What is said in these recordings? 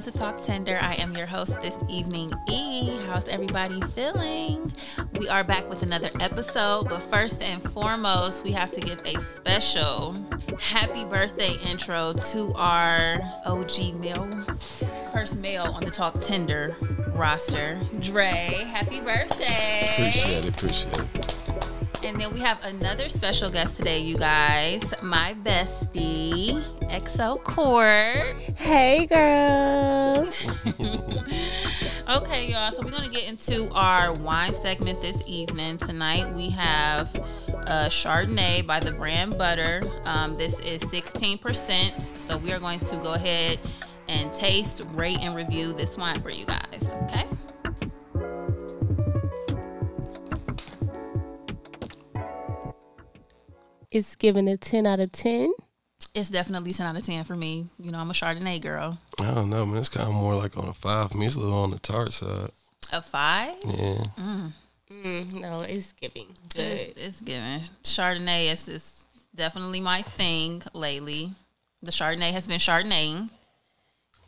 welcome to TlkTender. I am your host this evening, E. How's everybody feeling? We are back with another episode, but first and foremost, we have to give a special happy birthday intro to our OG male, first male on the TlkTender roster, Dre. Happy birthday! Appreciate it, appreciate it. And then we have another special guest today, you guys. My bestie, XO Court. Hey, girls. Okay, y'all. So we're gonna get into our wine segment this evening. Tonight we have uh, Chardonnay by the brand Butter. Um, this is 16%. So we are going to go ahead and taste, rate, and review this wine for you guys. Okay. It's giving a 10 out of 10. It's definitely 10 out of 10 for me. You know, I'm a Chardonnay girl. I don't know, man. It's kind of more like on a five. For me, it's a little on the tart side. A five? Yeah. Mm, no, it's giving It's, good. it's given. Chardonnay is, is definitely my thing lately. The Chardonnay has been Chardonnaying.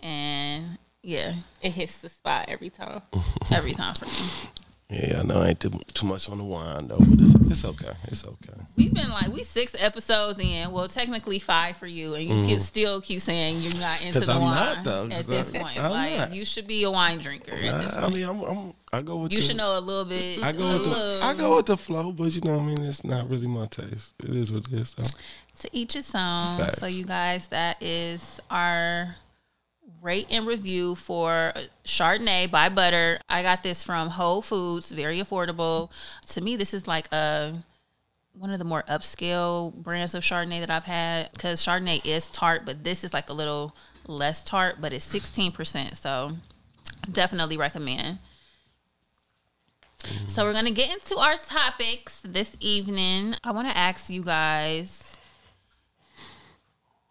And yeah, It hits the spot every time. every time for me. Yeah, I know I ain't too, too much on the wine, though, but it's, it's okay. It's okay. We've been like we six episodes in. Well, technically five for you, and you can mm. still keep saying you're not into the I'm wine not, though, at this I- point. I'm like not. you should be a wine drinker at this I, I mean, I'm, I'm, I go with you the, should know a little bit. I go with the, I go with the flow, but you know, what I mean, it's not really my taste. It is what it is, though. to each its own. Facts. So you guys, that is our rate and review for uh, Chardonnay by Butter. I got this from Whole Foods, very affordable. To me, this is like a one of the more upscale brands of Chardonnay that I've had because Chardonnay is tart, but this is like a little less tart, but it's sixteen percent. So definitely recommend. So we're gonna get into our topics this evening. I want to ask you guys: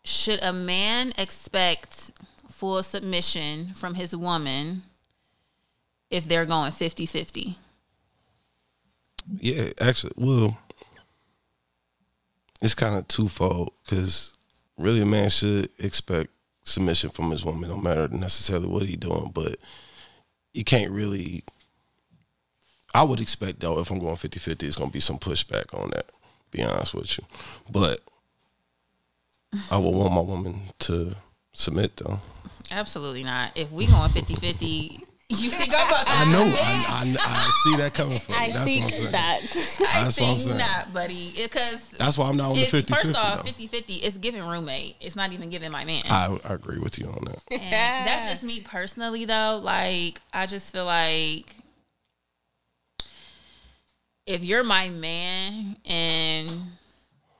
Should a man expect full submission from his woman if they're going 50-50? Yeah, actually, well, it's kind of twofold because really a man should expect submission from his woman, no matter necessarily what he doing. But you can't really. I would expect though, if I'm going 50-50, it's gonna be some pushback on that. Be honest with you, but I would want my woman to submit though. Absolutely not. If we going 50-50, you think I'm about to I know. I, I, I see that coming from you. I That's what I'm think saying. that's. I That's what I'm think saying. not, buddy. Because That's why I'm not on the 50 first off, though. 50-50 is giving roommate. It's not even giving my man. I, I agree with you on that. And that's just me personally though. Like I just feel like if you're my man and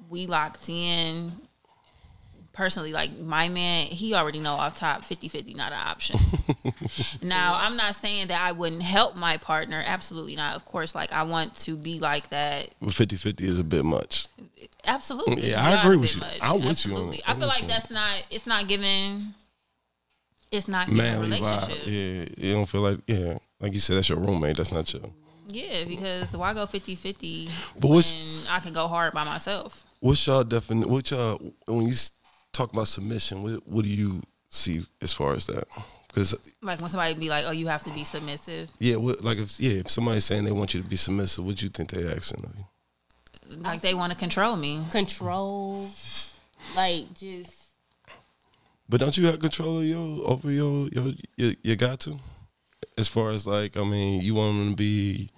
we locked in personally like my man he already know off top 50-50 not an option now i'm not saying that i wouldn't help my partner absolutely not of course like i want to be like that But 50 50 is a bit much. absolutely Yeah, I agree with you. I'm with you on i feel like that's not it's not giving it's not giving a Manly relationship vibe. Yeah, you don't feel like, yeah, like you said, that's your roommate. That's not your. Yeah, because why go 50 50 But when I can go hard by myself? What's y'all definition? What y'all, when you talk about submission, what, what do you see as far as that? Because, Like when somebody be like, oh, you have to be submissive. yeah, what, like if, yeah, if somebody's saying they want you to be submissive, what do you think they asking of you? Like they want to control me. Control. Like, just. But don't you have control of your, over your, your, your, your got to? As far as like, I mean, you want them to be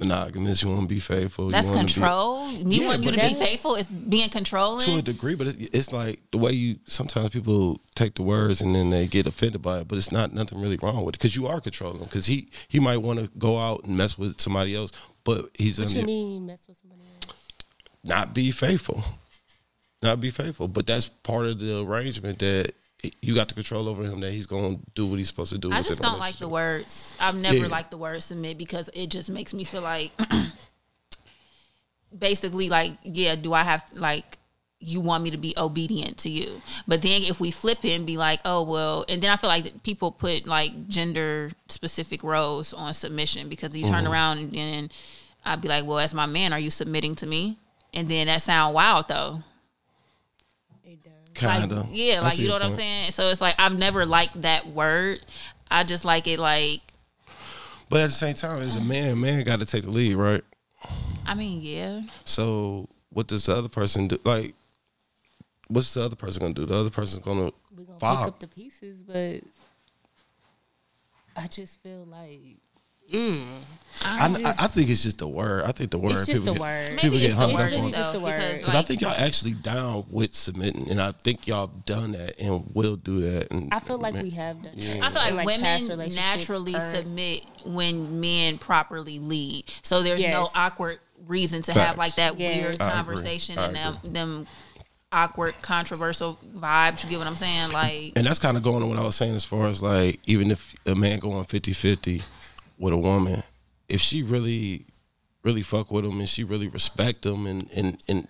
monogamous, you want to be faithful. That's want 'em to be- control. Me Yeah, wanting you to be faithful is being controlling. to a degree, but it's, it's like the way you sometimes people take the words and then they get offended by it, but it's not nothing really wrong with it because you are controlling him. Because he he might want to go out and mess with somebody else, but he's What you mean, mess with somebody else? not be faithful, not be faithful. But that's part of the arrangement that you got the control over him that he's going to do what he's supposed to do. I within just don't like the words. I've never Yeah. liked the word submit because it just makes me feel like basically like, yeah, do I have like you want me to be obedient to you? But then if we flip it and be like, oh well, and then I feel like people put like gender specific roles on submission because you turn Mm-hmm. around and then I'd be like, well, as my man, are you submitting to me? And then that sound wild though. It does. Kinda. Like, yeah, like you know your what I'm saying. So it's like I've never liked that word. I just like it like. But at the same time, as a man, man got to take the lead, right? I mean, yeah. So what does the other person do? Like, what's the other person gonna do? The other person's gonna We're gonna follow. pick up the pieces, but I just feel like mm, I, just- I, I think it's just the word. I think the word. it's just people the get- word. People Maybe get it's hung It's up word. really on. just the though, word. because, Because I think y'all actually down with submitting, and I think y'all done that and will do that. And I feel like we have done. that I feel in, like, women naturally current. submit when men properly lead. So there's no awkward reason to Facts. have like that Yes. weird I conversation and them, them awkward controversial vibes. You get what I'm saying? Like and that's kind of going on what I was saying as far as like even if a man going 50-50 with a woman, if she really really fuck with him and she really respect him and and and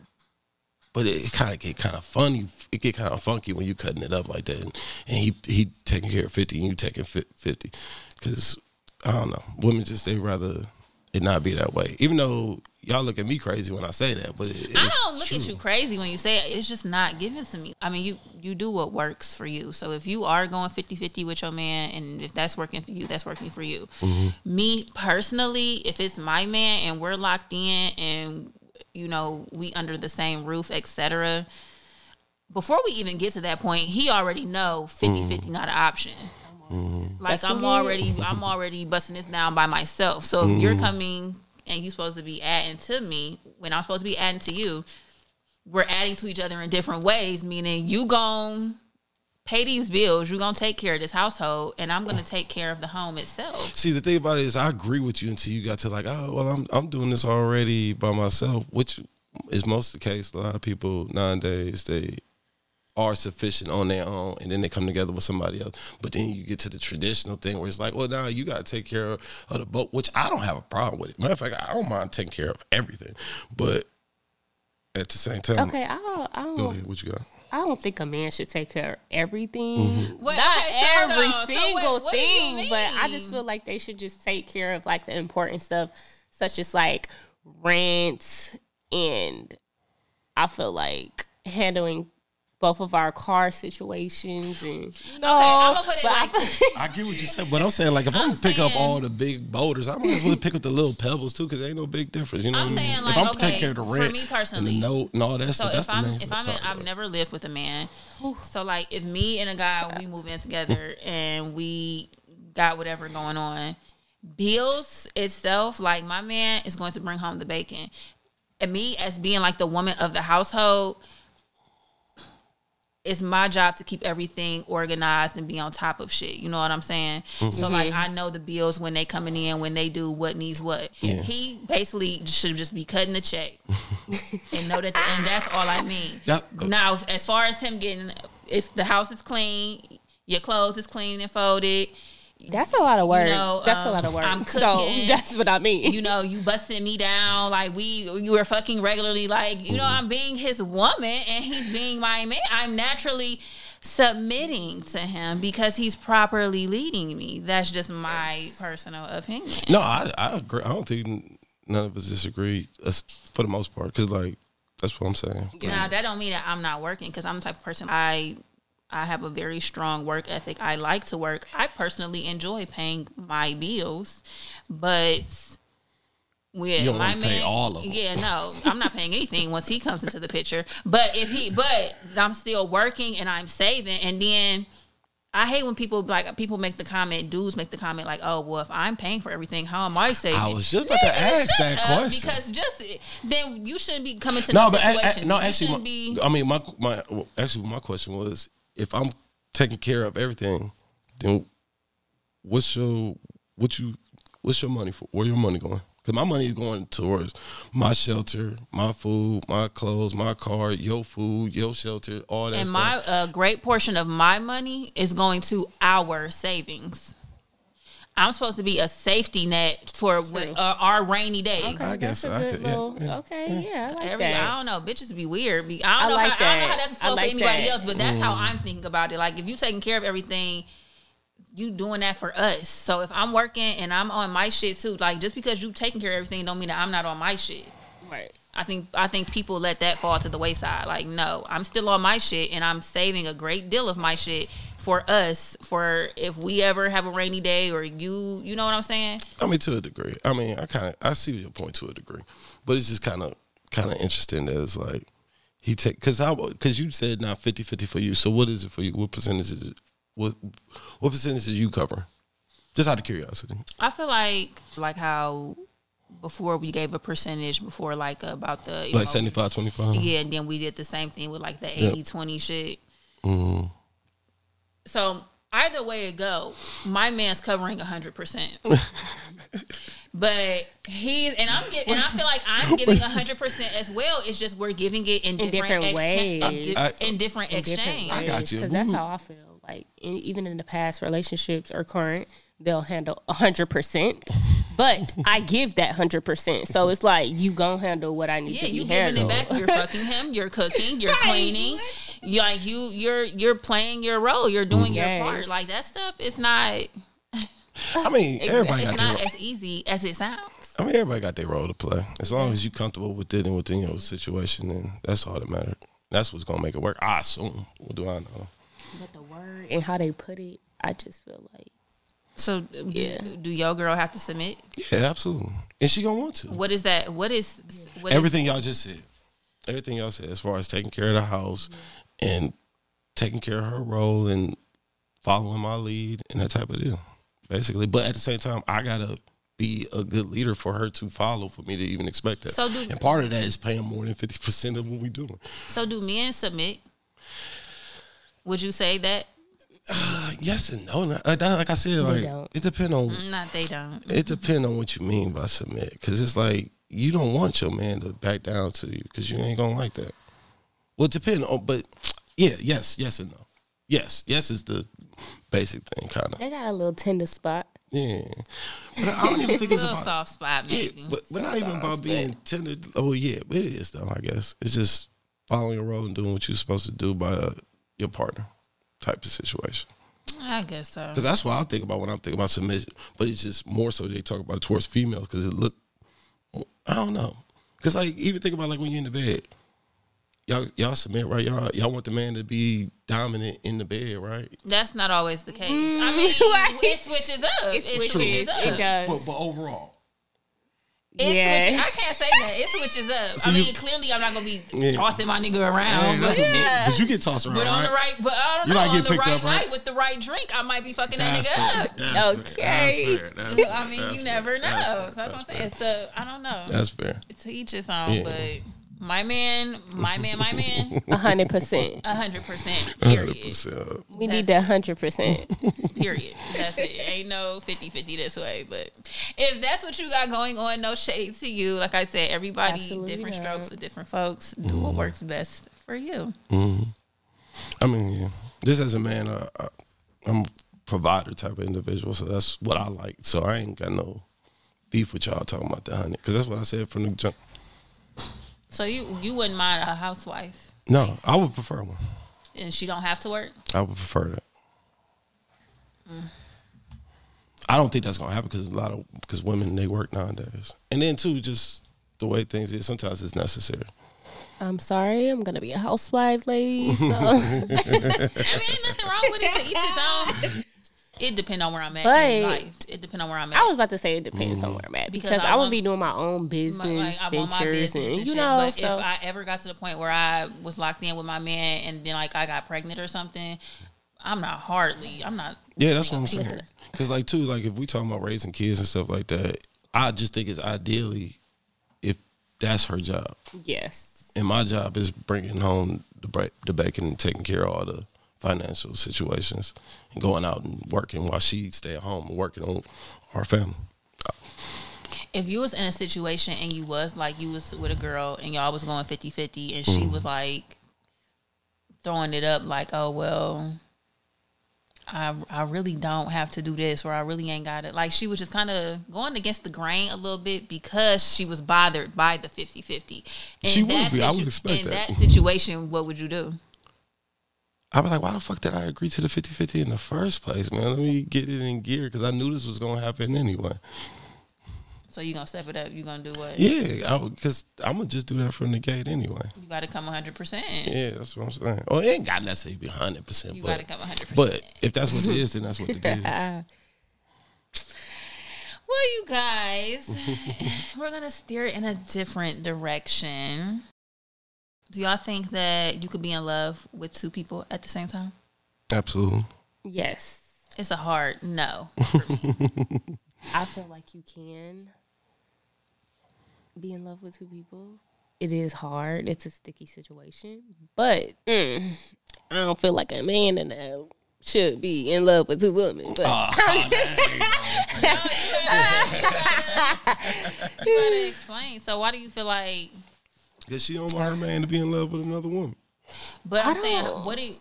but it kind of get kind of funny. It get kind of funky when you cutting it up like that, and, and he he taking care of fifty and you taking fifty, because I don't know, women just they rather it not be that way. Even though y'all look at me crazy when I say that, but it, I don't look at you crazy when you say it. It's just not given to me. I mean, you you do what works for you. So if you are going 50-50 with your man and if that's working for you, that's working for you. Mm-hmm. Me personally, if it's my man and we're locked in and you know, we under the same roof, etc. Before we even get to that point, he already know 50-50 mm-hmm. not an option. Mm-hmm. Like That's I'm already I'm already busting this down by myself. So if mm-hmm. you're coming and you're supposed to be adding to me when I'm supposed to be adding to you, we're adding to each other in different ways, meaning you gon' pay these bills, you're gonna take care of this household, and I'm gonna take care of the home itself. See, the thing about it is, I agree with you until you got to like, oh, well, I'm I'm doing this already by myself, which is most the case. A lot of people nowadays they are sufficient on their own, and then they come together with somebody else. But then you get to the traditional thing where it's like, well, now you got to take care of, of the boat, which I don't have a problem with it. Matter of fact, I don't mind taking care of everything, but at the same time, Okay, I don't, I go don't, ahead, what you got? I don't think a man should take care of everything. Mm-hmm. Wait, Not okay, so hold every on. So single what- what thing, but I just feel like they should just take care of like the important stuff, such as like rent and I feel like handling both of our car situations and you know, I'ma put it but I I get what you said, but I'm saying like if I'm, I'm gonna pick up all the big boulders, I might as well pick up the little pebbles too, because there ain't no big difference. You know, I'm what I mean? saying, if I'm okay, taking care of the for rent, me and personally, the note and all that So stuff, that's if the I'm main if I'm in, side I've never lived with a man. So like if me and a guy we move in together and we got whatever going on, bills itself, like my man is going to bring home the bacon. And me as being like the woman of the household, it's my job to keep everything organized and be on top of shit. You know what I'm saying? Mm-hmm. So like mm-hmm. I know the bills when they coming in, when they do what needs what. Yeah. He basically should just be cutting the check and know that, the, and that's all I mean. That- uh, now, as far as him getting, it's the house is clean, your clothes is clean and folded. That's a lot of work. know, that's a um, lot of work. I'm so cooking. that's what I mean. You know, you busting me down like we you were fucking regularly. Like you know, I'm being his woman and he's being my man. I'm naturally submitting to him because he's properly leading me. That's just my personal opinion. No, I I agree. I don't think none of us disagree for the most part, because like that's what I'm saying. Now that don't mean that I'm not working because I'm the type of person I I have a very strong work ethic. I like to work. I personally enjoy paying my bills, but with You my man, all of 'em. yeah, no, I'm not paying anything once he comes into the picture. But if he, but I'm still working and I'm saving, and then. I hate when people like people make the comment, dudes make the comment like, "Oh, well, if I'm paying for everything, how am I saving?" I was just about to ask that question. because just then you shouldn't be coming to No, but situation. no, You actually, my, be. I mean, my my actually, my question was, if I'm taking care of everything, then what's your what you what's your money for? Where your money going? Because my money is going towards my shelter, my food, my clothes, my car, your food, your shelter, all that And stuff. my a great portion of my money is going to our savings. I'm supposed to be a safety net for when, uh, our rainy day. Okay, I guess that's a I good could- yeah, little. yeah, Okay, yeah, I like Every, that. I don't know, bitches be weird. Be, I don't I know. like how, I don't know how that's I flow like for anybody that. else, but that's how Mm. I'm thinking about it. Like if you taking care of everything, you doing that for us. So if I'm working and I'm on my shit too, like just because you taking care of everything, don't mean that I'm not on my shit. Right. I think I think people let that fall to the wayside. Like, no, I'm still on my shit and I'm saving a great deal of my shit for us for if we ever have a rainy day or you you know what I'm saying? I mean, to a degree. I mean, I kind of I see your point to a degree, but it's just kind of kind of interesting that it's like he take because how because you said not 50-50 for you. So what is it for you? What percentage is it? What what percentage is you covering? Just out of curiosity. I feel like like how before we gave a percentage before like about the Like know, 75, 25? Yeah, and then we did the same thing with like the 80 20 shit. Mm-hmm. So either way it go, my man's covering 100%. but he's, and I'm getting, and I feel like I'm giving 100% as well. It's just we're giving it in, different, different exchange, ways. in, di- I- in different exchange. I got you. Because that's how I feel. Like in, even in the past relationships or current, they'll handle hundred percent. But I give that hundred percent. So it's like you gonna handle what I need Yeah, to be you giving it back. You're fucking him. You're cooking. You're cleaning. You like you. You're you're playing your role. You're doing your Yes. part. Like that stuff is not. I mean, everybody it's got not as easy as it sounds. I mean, everybody got their role to play. As long as you're comfortable with it and within your situation, then that's all that matters. That's what's gonna make it work. I assume. What do I know? But the word and how they put it, I just feel like So do, Yeah. do your girl have to submit? Yeah, absolutely. And she gonna want to. What is that? What is what is- Everything y'all just said. Everything y'all said as far as taking care of the house and taking care of her role and following my lead and that type of deal. Basically. But at the same time, I gotta be a good leader for her to follow for me to even expect that. So do- and part of that is paying more than fifty percent of what we doing. So do men submit? Would you say that? Uh, yes and no. Not- Like I said, like it depends on Not they don't. it depends on what you mean by submit. Because it's like you don't want your man to back down to you because you ain't gonna like that. Well, it depends on, but yeah, yes, yes and no. Yes, yes is the basic thing, kind of. they got a little tender spot. Yeah, but I don't even think A it's little about. soft spot, Yeah, maybe. but, but not even about being tender. Oh yeah, it is though. I guess it's just following your role and doing what you're supposed to do by uh, your partner, type of situation. I guess so. Because that's what I think about when I'm thinking about submission. But it's just more so they talk about it towards females because it look, I don't know. Because like even think about like when you're in the bed, y'all y'all submit right. Y'all y'all want the man to be dominant in the bed, right? That's not always the case. I mm, mean, right. it switches up. It, switches, switches. up. It does. But but overall, It Yeah. switches. I can't say that. It switches up. So I mean, you- clearly, I'm not gonna be Yeah. tossing my nigga around. that's but, what- but you get tossed around, but on right? the right, but I don't You know. On getting the right up, right? night with the right drink, I might be fucking That's that fair. nigga up. That's fair. Okay. That's fair. That's I mean, you fair. never know. That's so that's, what I'm That's saying. So I don't know. That's fair. to each his own, Yeah. but my man, my man, my man, A hundred percent. A hundred percent. Period. 100%. We need that hundred percent. Period. That's it. Ain't no 50-50 this way. But if that's what you got going on, no shade to you. Like I said, everybody Absolutely different not. strokes with different folks. Do what works best for you. I mean, yeah. Just as a man, uh, I, I'm a provider type of individual, so that's what I like. So I ain't got no beef with y'all talking about the honey, because that's what I said from the jump. So you you wouldn't mind a housewife No, I would prefer one. and she don't have to work? I would prefer that. I don't think that's gonna happen because a lot of because women they work nowadays, and then too just the way things is. Sometimes it's necessary. I'm sorry, I'm gonna be a housewife, ladies. So. I mean, ain't nothing wrong with it. To each his own. It depend on where I'm at in life. It depend on where I'm at. I was about to say it depends on where I'm at Because because, I I, want- would be doing my own My- business like, I want my ventures business and and you shit, know. but so if I ever got to the point where I was locked in with my man and then like I got pregnant or something, I'm not hardly. I'm not. Yeah, that's what I'm saying. with. Because like too, like if we talking about raising kids and stuff like that, I just think it's ideally if that's her job, yes, and my job is bringing home the break, the bacon and taking care of all the financial situations and going out and working while she stay at home and working on our family. If you was in a situation and you was like you was with a girl and y'all was going 50-50 and she mm-hmm. was like throwing it up like, oh well, I I really don't have to do this or I really ain't got it. Like she was just kind of going against the grain a little bit because she was bothered by the 50-50. In She would be. I would situ- expect in that. that situation, what would you do? I was like, why the fuck did I agree to the 50-50 in the first place, man? Let me get it in gear because I knew this was gonna happen anyway. So you gonna step it up? You gonna do what? Yeah, because I'm gonna just do that from the gate anyway. You gotta come 100. percent Yeah, that's what I'm saying. Oh, it ain't got necessarily be 100, percent You but gotta come 100. percent but if that's what it is, then that's what it is. Well, you guys, we're gonna steer in a different direction. Do y'all think that you could be in love with two people at the same time? Absolutely. Yes. It's a hard no. I feel like you can be in love with two people. It is hard. It's a sticky situation, but mm, I don't feel like a man in that should be in love with two women. But You gotta explain. So why do you feel like? Because she don't want her man to be in love with another woman. But I'm saying, what do you?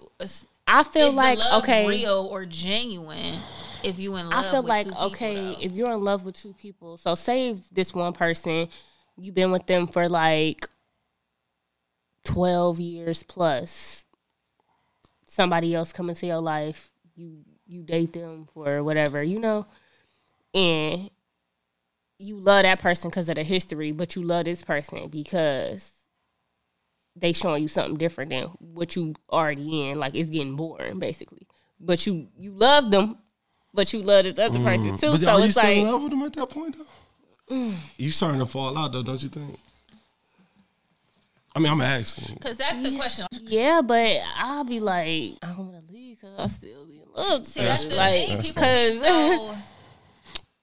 I feel like okay. real or genuine? If you in love, I feel like two people, okay, if you're in love with two people, so say if this one person, you've been with them for like twelve years plus. Somebody else come into your life, you you date them for whatever, you know, and you love that person because of the history, but you love this person because they showing you something different than what you already in. Like it's getting boring, basically. But you you love them, but you love this other person mm. too. But So are you it's still in love with him at that point though? Mm. You starting to fall out though, don't you think? I mean, I'm asking. Because that's the question. yeah, but I'll be like I don't want to leave because I still be in love. See, that's the like thing. Because so,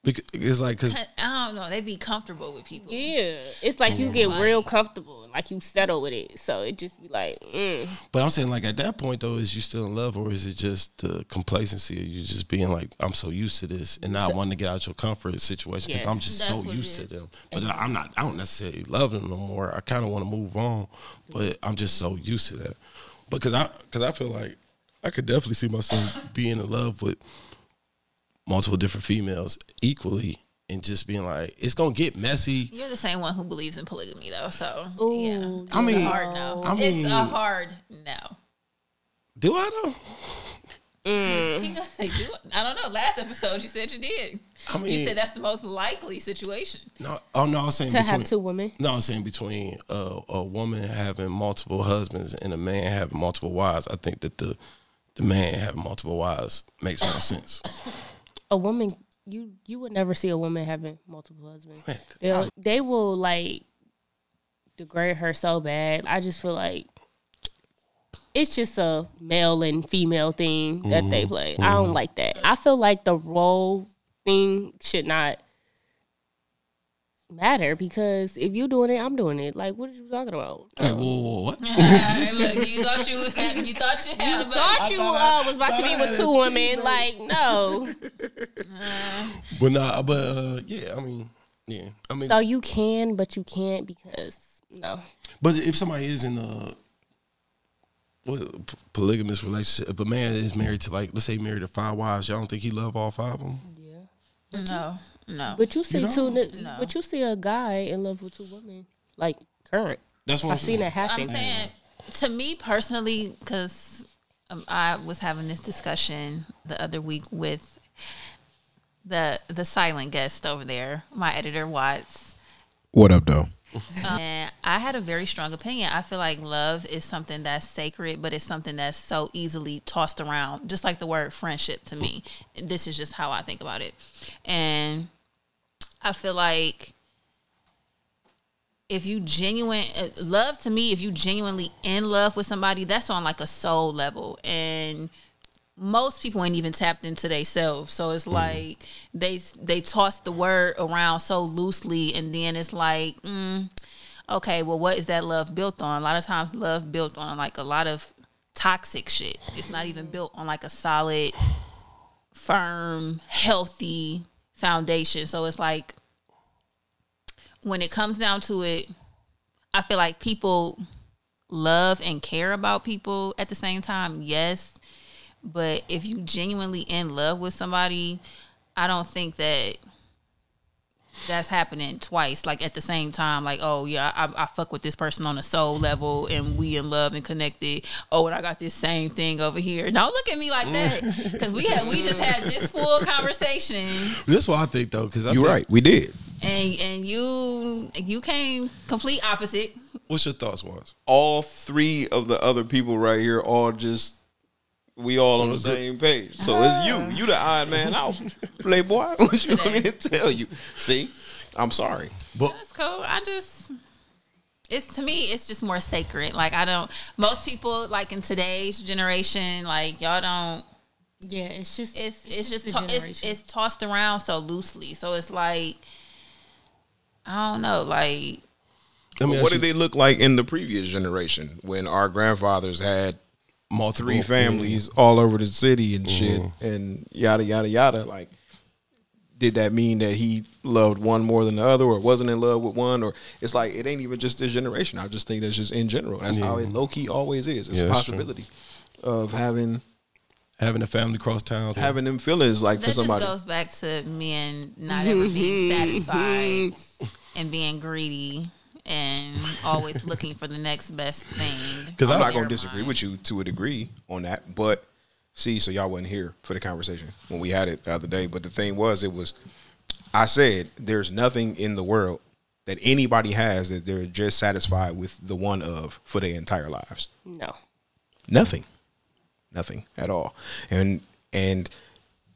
Because it's like because I don't know. They be comfortable with people. yeah, it's like you get real comfortable like you settle with it. So it just be like. Mm. But I'm saying, like, at that point, though, is you still in love, or is it just the complacency of you just being like, I'm so used to this, and not wanting to get out your comfort situation because Yes. I'm just so used to them. But I'm not. I don't necessarily love them no more. I kind of want to move on, but I'm just so used to that. Because I, because I feel like I could definitely see myself being in love with multiple different females equally, and just being like, it's gonna get messy. You're the same one who believes in polygamy, though. So Ooh, yeah, I mean, it's a hard no. I mean- it's a hard no. Do I know? You I don't know. Last episode, you said you did. I mean, You said that's the most likely situation. no. Oh no, I was saying to between, have two women. No, I'm saying between uh, a woman having multiple husbands and a man having multiple wives, I think that the the man having multiple wives makes more sense. a woman you you would never see a woman having multiple husbands. They'll, they will like degrade her so bad. I just feel like it's just a male and female thing that they play. I don't like that. I feel like the role thing should not matter because if you're doing it, I'm doing it. Like, what are you talking about? Like, whoa, whoa, whoa, what? Hey, look, you thought you was you thought you had a Thought you uh, was about to be with two women? Like, no. but nah, but uh, yeah, I mean, yeah, I mean, So you can, but you can't because no. but if somebody is in a what, p- polygamous relationship, if a man is married to like, let's say married to five wives, y'all don't think he love all five of them? Yeah. no, no. But you see know? two, No. but you see a guy in love with two women, like current. That's what I'm I've seen saying. that happen. I'm saying to me personally, because um, I was having this discussion the other week with the the silent guest over there, my editor Watts, What up, though? and I had a very strong opinion. I feel like love is something that's sacred, but it's something that's so easily tossed around, just like the word friendship to me. This is just how I think about it, and I feel like if you genuine uh, love to me if you genuinely in love with somebody that's on like a soul level. And most people ain't even tapped into themselves so it's like they they toss the word around so loosely and then it's like mm, okay well what is that love built on? A lot of times love built on like a lot of toxic shit. It's not even built on like a solid firm healthy foundation so it's like when it comes down to it, I feel like people love and care about people at the same time, yes. But if you genuinely in love with somebody, I don't think that that's happening twice, like at the same time. Like, oh yeah, I, I fuck with this person on a soul level, and we in love and connected. Oh, and I got this same thing over here. Don't look at me like that, mm. because we had we just had this full conversation. That's what I think though, because You're right. We did. and and you you came complete opposite. What's your thoughts, was? all three of the other people right here all just we all on the same page. So it's you. Ah. You the odd man out. Playboy. What you want me to tell you? See? I'm sorry. But That's cool. I just it's to me it's just more sacred. Like I don't most people like in today's generation like y'all don't Yeah, it's just it's it's, just the to- it's, it's tossed around so loosely. So it's like I don't know, like I mean, what did you, they look like in the previous generation when our grandfathers had multiple three families mm-hmm. all over the city and mm-hmm. shit and yada yada yada. Like did that mean that he loved one more than the other or wasn't in love with one? Or it's like it ain't even just this generation. I just think that's just in general. That's how it low-key always is. It's Yeah, a possibility of having having a family cross town. having them feelings like that for somebody. just goes back to men not ever being satisfied and being greedy and always looking for the next best thing. Because I'm not going to disagree with you to a degree on that, but see, so y'all wasn't here for the conversation when we had it the other day. But the thing was, it was, I said, there's nothing in the world that anybody has that they're just satisfied with the one of for their entire lives. no. Nothing, nothing at all. And and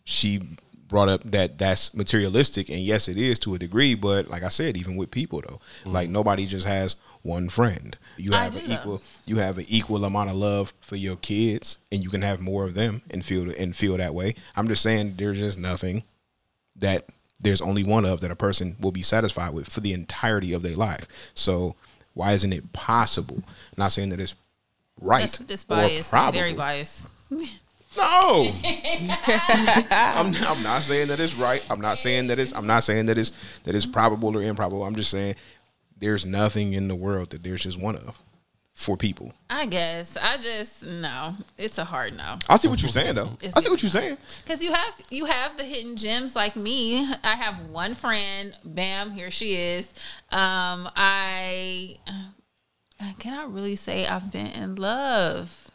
she brought up that that's materialistic, and yes, it is to a degree. But like I said, even with people though, mm. like nobody just has one friend. You have do, an though. equal you have an equal amount of love for your kids, and you can have more of them and feel and feel that way. I'm just saying, there's just nothing that there's only one of that a person will be satisfied with for the entirety of their life. So why isn't it possible? not saying that it's right. That's, this or bias is probable. very biased. No, I'm, I'm not saying that it's right. I'm not saying that it's. I'm not saying that it's that it's probable or improbable. I'm just saying there's nothing in the world that there's just one of for people. I guess I just no. It's a hard no. I see what you're saying though. It's I see what you're saying. Because you have you have the hidden gems like me. I have one friend. Bam, here she is. Um, I can I really say I've been in love?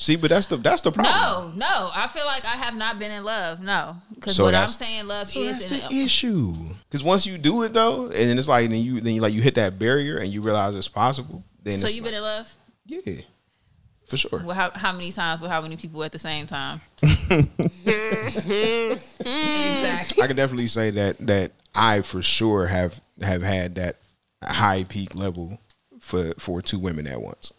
See, but that's the that's the problem. No, no. I feel like I have not been in love. No, because So what I'm saying, love So is. in- the issue. Because once you do it though, and then it's like then you then you like you hit that barrier and you realize it's possible. Then so you've been in love? yeah, for sure. Well, how, how many times with how many people at the same time? exactly. I can definitely say that that I for sure have have had that high peak level for for two women at once.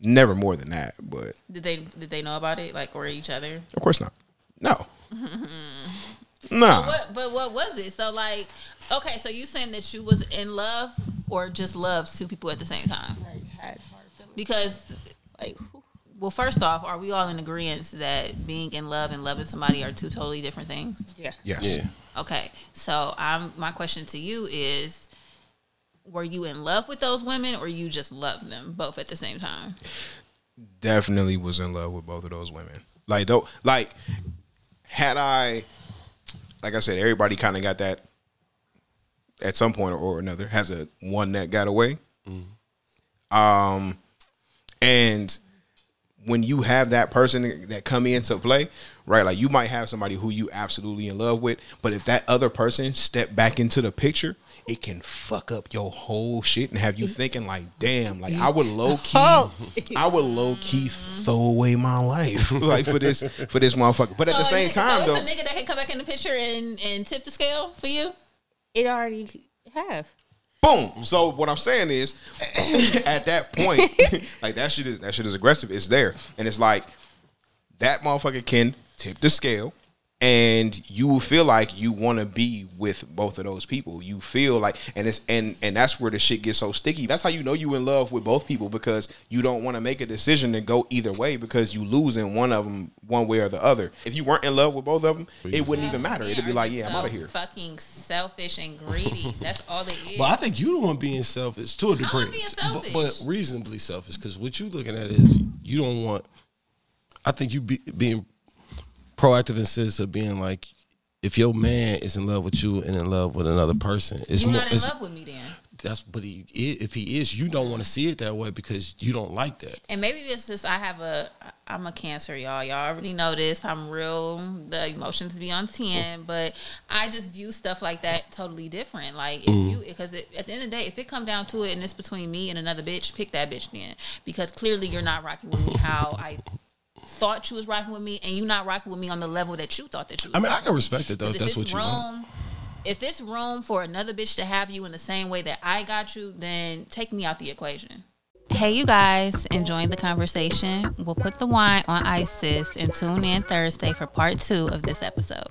Never more than that, but Did they did they know about it like or each other? of course not. No. nah. What, but what was it? So like, okay, so you saying that you was in love or just loved two people at the same time? Like, had hard feelings. Because, Like, well, first off, are we all in agreement that being in love and loving somebody are two totally different things? yeah. Yes. Yeah. Okay, so I'm my question to you is, were you in love with those women or you just loved them both at the same time? Definitely was in love with both of those women. Like though like had I like I said, everybody kind of got that at some point or another has a one that got away. Um, and when you have that person that come into play, right? Like you might have somebody who you absolutely in love with, but if that other person step back into the picture, it can fuck up your whole shit and have you thinking like, damn, like I would low key, oh. I would low key throw away my life like for this for this motherfucker. But at the So, same so time, it's though, a nigga that can come back in the picture and and tip the scale for you. It already have. boom. So what I'm saying is, at that point, like that shit is that shit is aggressive. It's there, and it's like that motherfucker can tip the scale, and you will feel like you want to be with both of those people. You feel like, and it's and and that's where the shit gets so sticky. That's how you know you in love with both people because you don't want to make a decision to go either way because you lose in one of them one way or the other. If you weren't in love with both of them, it wouldn't even matter. It'd be like, yeah, I'm out of here. Fucking selfish and greedy. That's all it is is. But I think you the one being selfish to a degree. being But- selfish. But, reasonably selfish. Because what you're looking at is you don't want. I think you be, being proactive sense of being like, if your man is in love with you and in love with another person, it's You're more. not in it's- love with me then. that's but he if he is, you don't want to see it that way because you don't like that. And maybe it's just I have a I'm a cancer, y'all. Y'all already know this. I'm real. The emotions be on ten, but I just view stuff like that totally different. Like if mm. you because at the end of the day, if it come down to it and it's between me and another bitch, pick that bitch then because clearly you're not rocking with me how I thought you was rocking with me, and you not rocking with me on the level that you thought that you. Was I mean, I can respect it though. If If that's it's what you want. room, if it's room for another bitch to have you in the same way that I got you, then take me out the equation. Hey, you guys, enjoying the conversation? We'll put the wine on ice, sis, and tune in Thursday for part two of this episode.